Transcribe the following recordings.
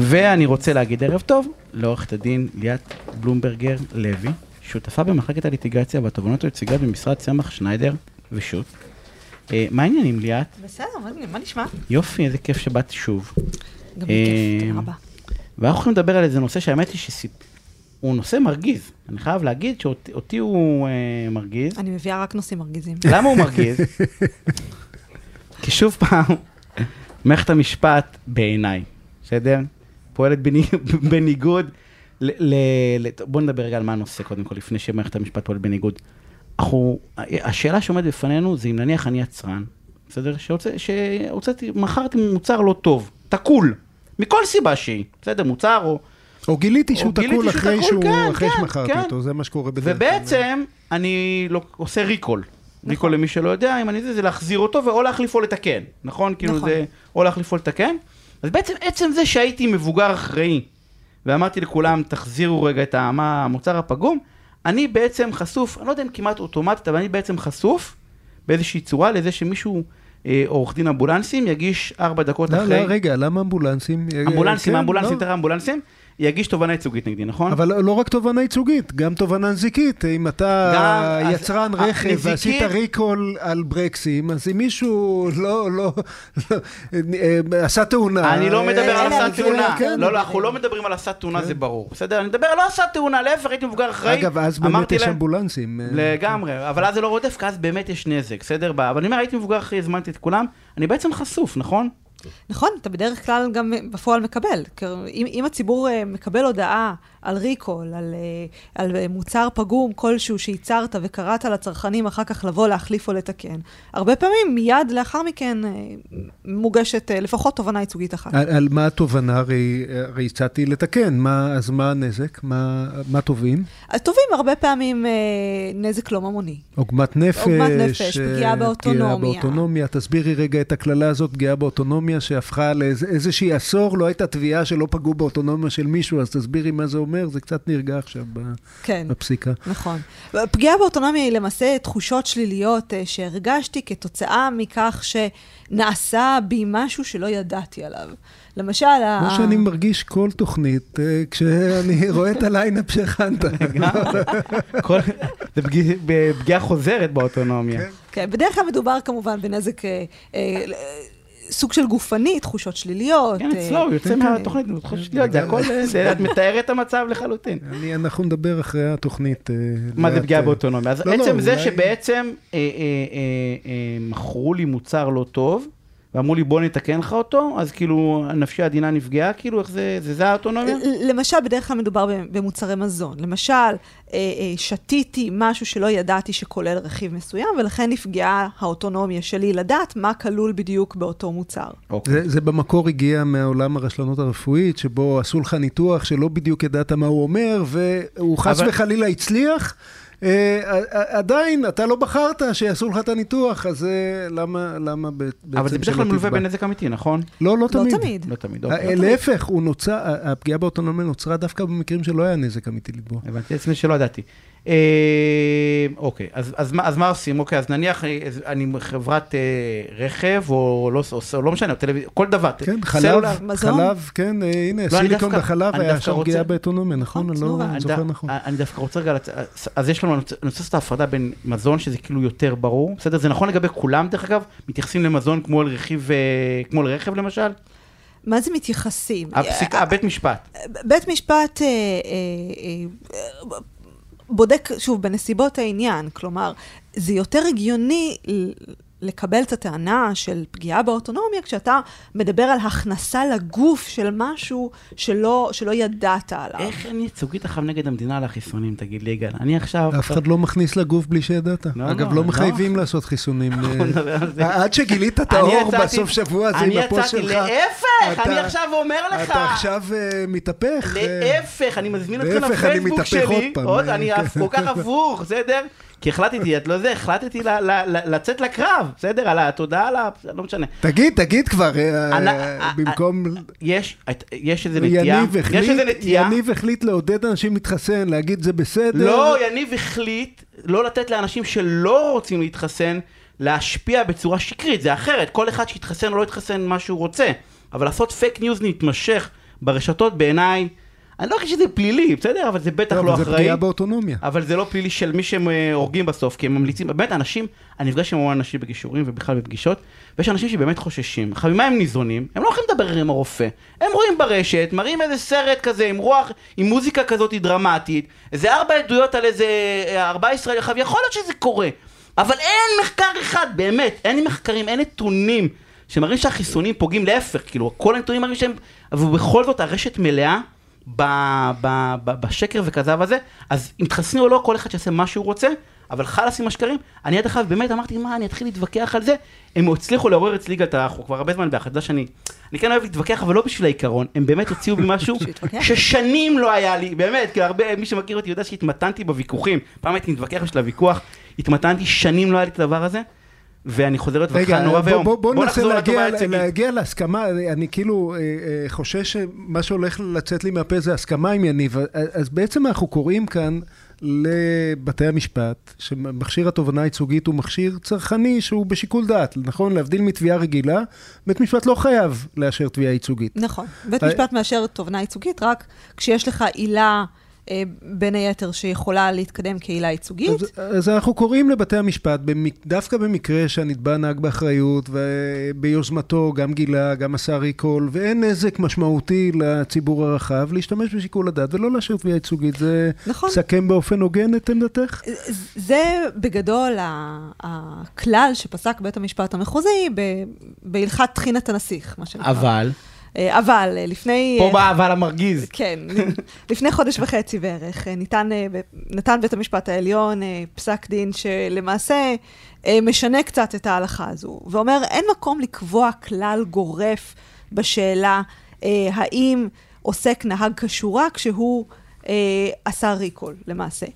ואני רוצה להגיד ערב טוב לעורכת הדין ליאת בלומברגר לוי, שותפה במחלקת הליטיגציה והתובנות היציגות במשרד צמח שניידר ושות'. אה, מה העניינים ליאת? בסדר, מה- מה נשמע? יופי, איזה כיף שבאת שוב. גם לי כיף, אה, תודה רבה. ואנחנו הולכים לדבר על איזה נושא שהאמת היא שהוא נושא מרגיז. אני חייב להגיד שאותי אותי הוא אה, מרגיז. אני מביאה רק נושאים מרגיזים. למה הוא מרגיז? כי שוב פעם, מערכת המשפט בעיניי, בסדר? פועלת בני- בניגוד ל... ל- ל- בוא נדבר רגע על מה הנושא קודם כל, לפני שמערכת המשפט פועלת בניגוד. אנחנו, השאלה שעומדת בפנינו זה אם נניח אני יצרן, בסדר? שהוצא- שהוצאתי, מכרתי מוצר לא טוב, תקול, מכל סיבה שהיא, בסדר? מוצר או... או גיליתי שהוא תקול שהוא אחרי תקול, שהוא, כן, אחרי כן, שמכרתי כן. אותו, זה מה שקורה בדרך כלל. ובעצם אני לא, עושה ריקול. ריקול למי שלא יודע, אם אני זה, זה להחזיר אותו ואו להחליף או לתקן, נכון? כאילו נכון. זה או להחליף או לתקן. אז בעצם עצם זה שהייתי מבוגר אחראי, ואמרתי לכולם, תחזירו רגע את מה המוצר הפגום, אני בעצם חשוף, אני לא יודע אם כמעט אוטומטית, אבל אני בעצם חשוף באיזושהי צורה לזה שמישהו, אה, עורך דין אמבולנסים, יגיש ארבע דקות לא, אחרי... לא, רגע, למה אמבולנסים? אמבולנסים, כן, אמבולנסים, לא. תראה אמבולנסים, יגיש תובענה ייצוגית נגדי, נכון? אבל לא- רק תובענה ייצוגית, גם תובענה נזיקית. אם אתה גם, אז- יצרן אה, רכב נזיקית- ועשית ריקול על ברקסים, אז אם מישהו לא, לא, לא, אה, עשה תאונה... אני לא מדבר על אה, עשה תאונה, כן. לא, לא, אנחנו לא מדברים על עשה תאונה, זה ברור, בסדר? אני מדבר על לא עשה תאונה, להפך, הייתי מבוגר אחראי, אגב, אז באמת יש להם- אמבולנסים. לגמרי, אבל אז זה לא רודף, כי אז באמת יש נזק, בסדר? אבל אני אומר, הייתי מבוגר אחראי, הזמנתי את כולם, אני בעצם חשוף, נכון? נכון, אתה בדרך כלל גם בפועל מקבל. אם, אם הציבור אה, מקבל הודעה על ריקול, על, אה, על אה, מוצר פגום כלשהו שייצרת וקראת לצרכנים אחר כך לבוא להחליף או לתקן, הרבה פעמים מיד לאחר מכן אה, מוגשת לפחות תובענה ייצוגית אחת. על, על מה התובנה? הרי, הרי הצעתי לתקן, מה, אז מה הנזק? מה, מה תובעים? הטובים הרבה פעמים נזק לא ממוני. עוגמת נפש, עוגמת נפש, פגיעה באוטונומיה. פגיעה באוטונומיה. תסבירי רגע את הקללה הזאת, פגיעה באוטונומיה, שהפכה לאיזושהי עשור, לא הייתה תביעה שלא פגעו באוטונומיה של מישהו, אז תסבירי מה זה אומר, זה קצת נרגע עכשיו כן. בפסיקה. נכון. פגיעה באוטונומיה היא למעשה תחושות שליליות אה, שהרגשתי כתוצאה מכך שנעשה בי משהו שלא ידעתי עליו. למשל, ה- כמו שאני מרגיש כל תוכנית, אה, כשאני רואה את הליינאפ שהכנת. זה פגיע- פגיעה חוזרת באוטונומיה. כן, בדרך כלל מדובר כמובן בנזק, אה, סוג של גופני, תחושות שליליות. כן, אה, אצלו, הוא יוצא כן, מהתוכנית, חושב שטויות, זה הכל, אה, זה- את מתארת את המצב לחלוטין. אני- אנחנו נדבר אחרי התוכנית. אה, מה זה פגיעה באוטונומיה? אז לא, לא, עצם זה שבעצם מכרו לי מוצר לא טוב, ואמרו לי בוא נתקן לך אותו, אז כאילו נפשי העדינה נפגעה, כאילו איך זה, זה זה האוטונומיה? למשל, בדרך כלל מדובר במוצרי מזון. למשל, אה, אה, שתיתי משהו שלא ידעתי שכולל רכיב מסוים, ולכן נפגעה האוטונומיה שלי לדעת מה כלול בדיוק באותו מוצר. אוקיי. זה, זה במקור הגיע מעולם הרשלנות הרפואית, שבו עשו לך ניתוח שלא בדיוק ידעת מה הוא אומר, והוא חס אבל- וחלילה הצליח. אה, ע- עדיין, אתה לא בחרת שיעשו לך את הניתוח, אז אה, למה, למה בעצם אבל זה בדרך כלל מלווה? בנזק אמיתי, נכון? לא, לא תמיד. לא תמיד. לא תמיד, אה, אוקיי. להפך, הוא נוצר, ה- הפגיעה באוטונומיה נוצרה דווקא במקרים שלא היה נזק אמיתי לתבוע. הבנתי עצמי שלא ידעתי. אה, אוקיי, אז, אז, מה, אז מה עושים? אוקיי, אז נניח אה, אז אני חברת אה, רכב, או לא, או, או לא משנה, או טלוויזיה, כל דבר. כן, סלולר. חלב, מזון? חלב, כן, אה, הנה, לא, אני סיליקון דווקא- בחלב אני היה דווקא שם רוצה- פגיעה באוטונומיה, נכון? אני לא. אני זוכר נכון. אני דווקא רוצה רגע, אז יש לנו, אני רוצה- אני לעשות את ההפרדה בין מזון, שזה כאילו יותר ברור, בסדר? זה נכון לגבי כולם, דרך אגב? מתייחסים למזון כמו אל רכיב, אה, כמו אל רכב למשל? מה זה מתייחסים? הפסיקה, בית משפט. בית משפט אה, אה, אה, בודק, שוב, בנסיבות העניין, כלומר, זה יותר הגיוני לקבל את הטענה של פגיעה באוטונומיה כשאתה מדבר על הכנסה לגוף של משהו שלא, שלא ידעת עליו. איך אין ייצוגית עכשיו נגד המדינה על החיסונים, תגיד לי, יגאל? אני עכשיו... אף אחד לא מכניס לגוף בלי שידעת. לא, אגב, לא, לא לא. מחייבים לעשות חיסונים. אה. עד שגילית את אני האור יצאתי- בסוף שבוע הזה אני עם הפוסט יצאתי, שלך. להפך, אתה- אני עכשיו אומר לך. אתה עכשיו אה, מתהפך. אה, להפך, אני מזמין אתכם להפך, אני לפייסבוק מתהפך עוד שלי. פעם. עוד, אה, אני כן. כל כך הפוך, בסדר? כי החלטתי, את לא זה, החלטתי ל- ל- ל- לצאת לקרב, בסדר? על התודעה, על ה... לא משנה. תגיד, תגיד כבר, אה, אני- אה, במקום... יש, יש איזה נטייה, יניב יש החליט, איזה נטייה, יניב החליט לעודד אנשים להתחסן, להגיד זה בסדר. לא, יניב החליט לא לתת לאנשים שלא רוצים להתחסן, להשפיע בצורה שקרית, זה אחרת, כל אחד שיתחסן או לא יתחסן מה שהוא רוצה, אבל לעשות fake news מתמשך ברשתות בעיניי, אני לא חושב שזה פלילי, בסדר? אבל זה בטח לא, לא אבל זה אחראי. פגיעה באוטונומיה. אבל זה לא פלילי של מי שהם אה, הורגים בסוף, כי הם ממליצים, באמת אנשים, אני נפגש עם המון אנשים בגישורים ובכלל בפגישות, ויש אנשים שבאמת חוששים. עכשיו, ממה הם ניזונים? הם לא הולכים לדבר עם הרופא. הם רואים ברשת, מראים איזה סרט כזה עם רוח, עם מוזיקה כזאת דרמטית, איזה ארבע עדויות על איזה אה, ארבעה ישראלים, עכשיו, יכול להיות שזה קורה, אבל אין מחקר אחד, באמת, אין מחקרים, אין נתונים שמראים שהחיסונים פוגעים, להפך, כאילו, כל הנתונים מראים שהם, ובכל זאת הרשת מלאה. ב- ב- ב- בשקר וכזב הזה, אז אם תחסנו או לא, כל אחד שיעשה מה שהוא רוצה, אבל חלאס עם השקרים. אני עד עכשיו באמת אמרתי, מה, אני אתחיל להתווכח על זה? הם הצליחו לעורר אצלי את ה... אנחנו כבר הרבה זמן ביחד, יודע שאני... אני כן אוהב להתווכח, אבל לא בשביל העיקרון, הם באמת הוציאו בי משהו. ששנים לא היה לי, באמת, כי הרבה, מי שמכיר אותי יודע שהתמתנתי בוויכוחים. פעם הייתי מתווכח בשביל הוויכוח, התמתנתי, שנים לא היה לי את הדבר הזה, ואני חוזר להתווכח רגע, נורא בוא, ואיום. בוא, בוא ננסה נחזור להגיע. להגיע להסכמה, אני כאילו אה, אה, חושש שמה שהולך לצאת לי מהפה זה הסכמה עם יניב, אז בעצם אנחנו קוראים כאן לבתי המשפט, שמכשיר התובענה הייצוגית הוא מכשיר צרכני שהוא בשיקול דעת, נכון? להבדיל מתביעה רגילה, בית משפט לא חייב לאשר תביעה ייצוגית. נכון. בית אה, משפט מאשר תובענה ייצוגית רק כשיש לך עילה, אה, בין היתר, שיכולה להתקדם כעילה ייצוגית. אז, אז אנחנו קוראים לבתי המשפט, במק, דווקא במקרה שהנתבע נהג באחריות וביוזמתו גם גילה, גם עשה ריקול, ואין נזק משמעותי לציבור הרחב, להשתמש בשיקול הדעת ולא לאשר תביעה ייצוגית. זה נכון. סכם באופן הוגן את עמדתך? זה בגדול ה- הכלל שפסק בית המשפט המחוזי ב- בהלכת טחינת הנסיך, מה שנקרא. אבל, אה, אבל אה, לפני... פה אה, בא אבל המרגיז. כן, לפני חודש וחצי בערך, אה, ניתן, אה, נתן בית המשפט העליון אה, פסק דין שלמעשה אה, משנה קצת את ההלכה הזו, ואומר, אין מקום לקבוע כלל גורף בשאלה אה, האם עוסק נהג כשורה כשהוא אה, עשה ריקול, למעשה.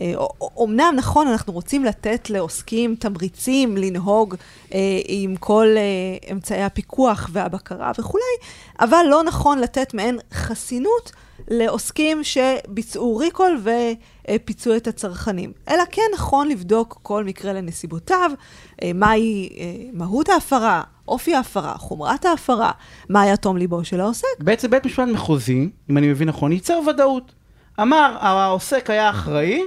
אה, אומנם, נכון, אנחנו רוצים לתת לעוסקים תמריצים לנהוג אה, עם כל אה, אמצעי הפיקוח והבקרה וכולי, אבל לא נכון לתת מעין חסינות לעוסקים שביצעו ריקול ופיצו את הצרכנים. אלא כן נכון לבדוק כל מקרה לנסיבותיו, אה, מהי אה, מהות ההפרה, אופי ההפרה, חומרת ההפרה, מה היה תום ליבו של העוסק. בעצם בית משפט מחוזי, אם אני מבין נכון, ייצר ודאות. אמר, העוסק היה אחראי,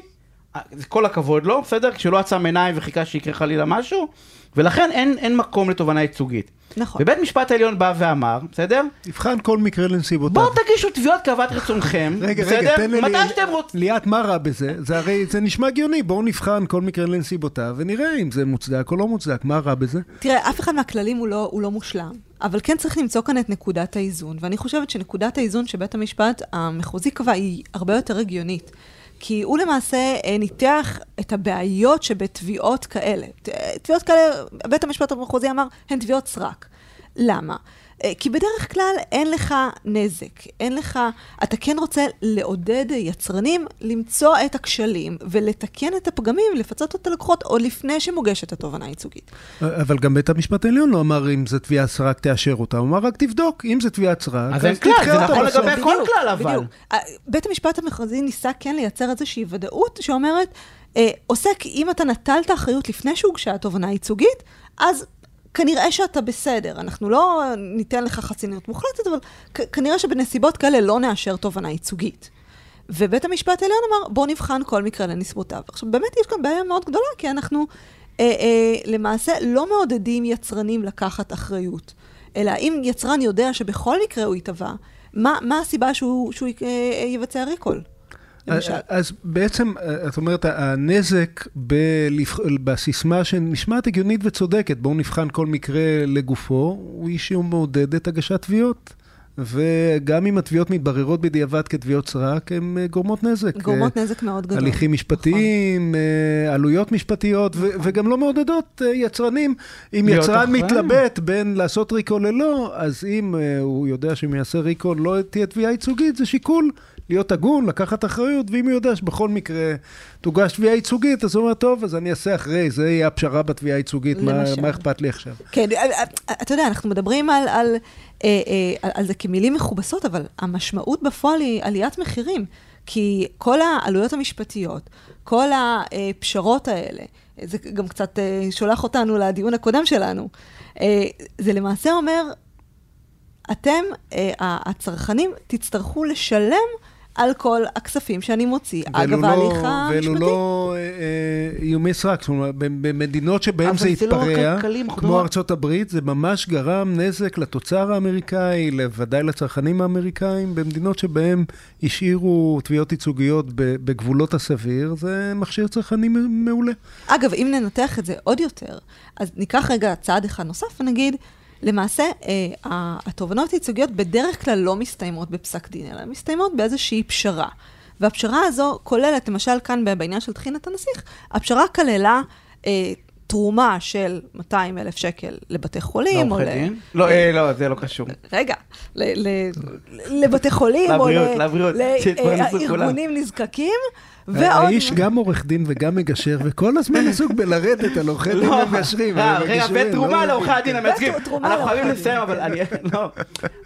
כל הכבוד לו, בסדר? כשלא עצם עיניים וחיכה שיקרה חלילה משהו, ולכן אין, אין מקום לתובענה ייצוגית. נכון. ובית משפט העליון בא ואמר, בסדר? נבחן כל מקרה לנסיבותיו. בואו תגישו תביעות כאוות רצונכם, רגע, בסדר? רגע, תן לי... מתי שאתם רוצים. ליאת, מה רע בזה? זה הרי, זה נשמע הגיוני, בואו נבחן כל מקרה לנסיבותיו ונראה אם זה מוצדק או לא מוצדק, מה רע בזה? תראה, אף אחד מהכללים הוא לא, הוא לא מושלם, אבל כן צריך למצוא כאן את נקודת האיזון, ואני חושבת שנקודת האיזון שבית המשפט המחוזי קבע היא הרבה יותר הגיונית. כי הוא למעשה אה, ניתח את הבעיות שבתביעות כאלה. תביעות כאלה, בית המשפט המחוזי אמר, הן תביעות סרק. למה? אה, כי בדרך כלל אין לך נזק, אין לך, אתה כן רוצה לעודד יצרנים למצוא את הכשלים ולתקן את הפגמים, לפצות את הלקוחות עוד לפני שמוגשת התובענה הייצוגית. אבל גם בית המשפט העליון לא אמר אם זו תביעת סרק תאשר אותה, הוא אמר רק תבדוק, אם זו תביעת סרק, אז כלל, תדחה זה נכון. לגבי כל כלל, אבל. בדיוק. אה, בית המשפט המחוזי ניסה כן לייצר איזושהי ודאות שאומרת, אה, עוסק, אם אתה נטלת אחריות לפני שהוגשה התובענה הייצוגית, אז כנראה שאתה בסדר. אנחנו לא ניתן לך חסינות מוחלטת, אבל כנראה שבנסיבות כאלה לא נאשר תובענה ייצוגית. ובית המשפט העליון אמר, בוא נבחן כל מקרה לנסיבותיו. עכשיו, באמת יש כאן בעיה מאוד גדולה, כי אנחנו אה, אה, למעשה לא מעודדים יצרנים לקחת אחריות, אלא אם יצרן יודע שבכל מקרה הוא ייתבע, מה, מה הסיבה שהוא, שהוא אה, יבצע ריקול? למשל. אז בעצם, את אומרת, הנזק בלבח... בסיסמה שנשמעת הגיונית וצודקת, בואו נבחן כל מקרה לגופו, הוא אישי מעודד את הגשת תביעות. וגם אם התביעות מתבררות בדיעבד כתביעות סרק, הן אה, גורמות נזק. גורמות אה, נזק מאוד גדול. הליכים משפטיים, אה, עלויות משפטיות, ו- וגם לא מעודדות יצרנים. אם יצרן אחראי. מתלבט בין לעשות ריקול ללא, אז אם הוא יודע שאם יעשה ריקול לא תהיה תביעה ייצוגית, זה שיקול להיות הגון, לקחת אחריות, ואם הוא יודע שבכל מקרה תוגש תביעה ייצוגית, אז הוא אומר, טוב, אז אני אעשה אחרי, זה יהיה הפשרה בתביעה הייצוגית, מה. מה אכפת לי עכשיו? כן, אה, אה, אתה יודע, אנחנו מדברים על, על, אה, אה, על, על זה כמילים מכובסות, אבל המשמעות בפועל היא עליית מחירים. כי כל העלויות המשפטיות, כל הפשרות האלה, זה גם קצת אה, שולח אותנו לדיון הקודם שלנו, אה, זה למעשה אומר, אתם, אה, הצרכנים, תצטרכו לשלם על כל הכספים שאני מוציא. אגב, לא- ההליך המשפטי. ואלו לא אה, אה, איומי סרק, זאת אומרת, במדינות שבהן זה לא התפרע, אנחנו כמו ארצות הברית, זה ממש גרם נזק לתוצר האמריקאי, ודאי לצרכנים האמריקאים. במדינות שבהן השאירו תביעות ייצוגיות בגבולות הסביר, זה מכשיר צרכני מעולה. אגב, אם ננתח את זה עוד יותר, אז ניקח רגע צעד אחד נוסף ונגיד, למעשה, אה, ה- התובענות הייצוגיות בדרך כלל לא מסתיימות בפסק דין, אלא מסתיימות באיזושהי פשרה. והפשרה הזו כוללת, למשל כאן בעניין של טחינת הנסיך, הפשרה כללה אה, תרומה של 200 אלף שקל לבתי חולים, או ל... לעורכי דין? לא, אה, לא, זה לא קשור. רגע, לבתי חולים, או. לארגונים נזקקים, ועוד... האיש גם עורך דין וגם מגשר, וכל הזמן עסוק בלרדת על עורכי דין לא, ומגשרים. אה, רגע, מגשרים, ותרומה לא לעורכי הדין המייצגים. אנחנו חייבים לסיים, אבל אני, לא.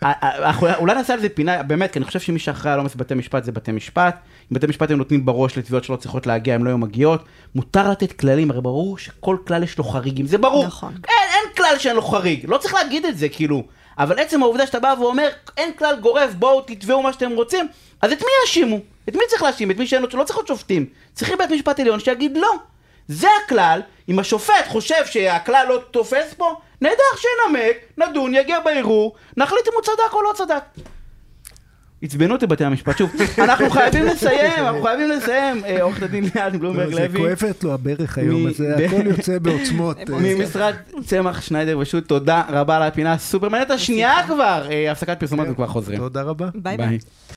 אה, אה, אולי נעשה על זה פינה, באמת, כי אני חושב שמי שאחראי על עומס בבתי משפט זה בתי משפט. אם בתי משפט הם נותנים בראש לתביעות שלא צריכות להגיע, הן לא היו מגיעות. מותר לתת כללים, הרי ברור שכל כלל יש לו חריגים, זה ברור. נכון. אין, אין כלל שאין לו חריג, לא צריך להגיד את זה, כאילו. אבל עצם העובדה שאתה בא ואומר, אין כלל גורף, בואו תתבעו מה שאתם רוצים, אז את מי יאשימו? את מי צריך להאשים? את מי שאין לו, לא צריך להיות שופטים. צריכים בית משפט עליון שיגיד לא. זה הכלל, אם השופט חושב שהכלל לא תופס פה, נהדר שינמק, נדון, יגיע בערעור, נחליט אם הוא צדק או לא צדק. עצבנו אותי בתי המשפט, שוב, אנחנו חייבים לסיים, אנחנו חייבים לסיים, אה, עורכת הדין ליאת בלומברג זה לוי. כואבת לו הברך היום, אז זה הכל יוצא בעוצמות. ממשרד צמח שניידר ושות', תודה רבה על הפינה הסופר מעניינת השנייה כבר, אה, הפסקת פרסומות וכבר חוזרים. תודה רבה. ביי ביי.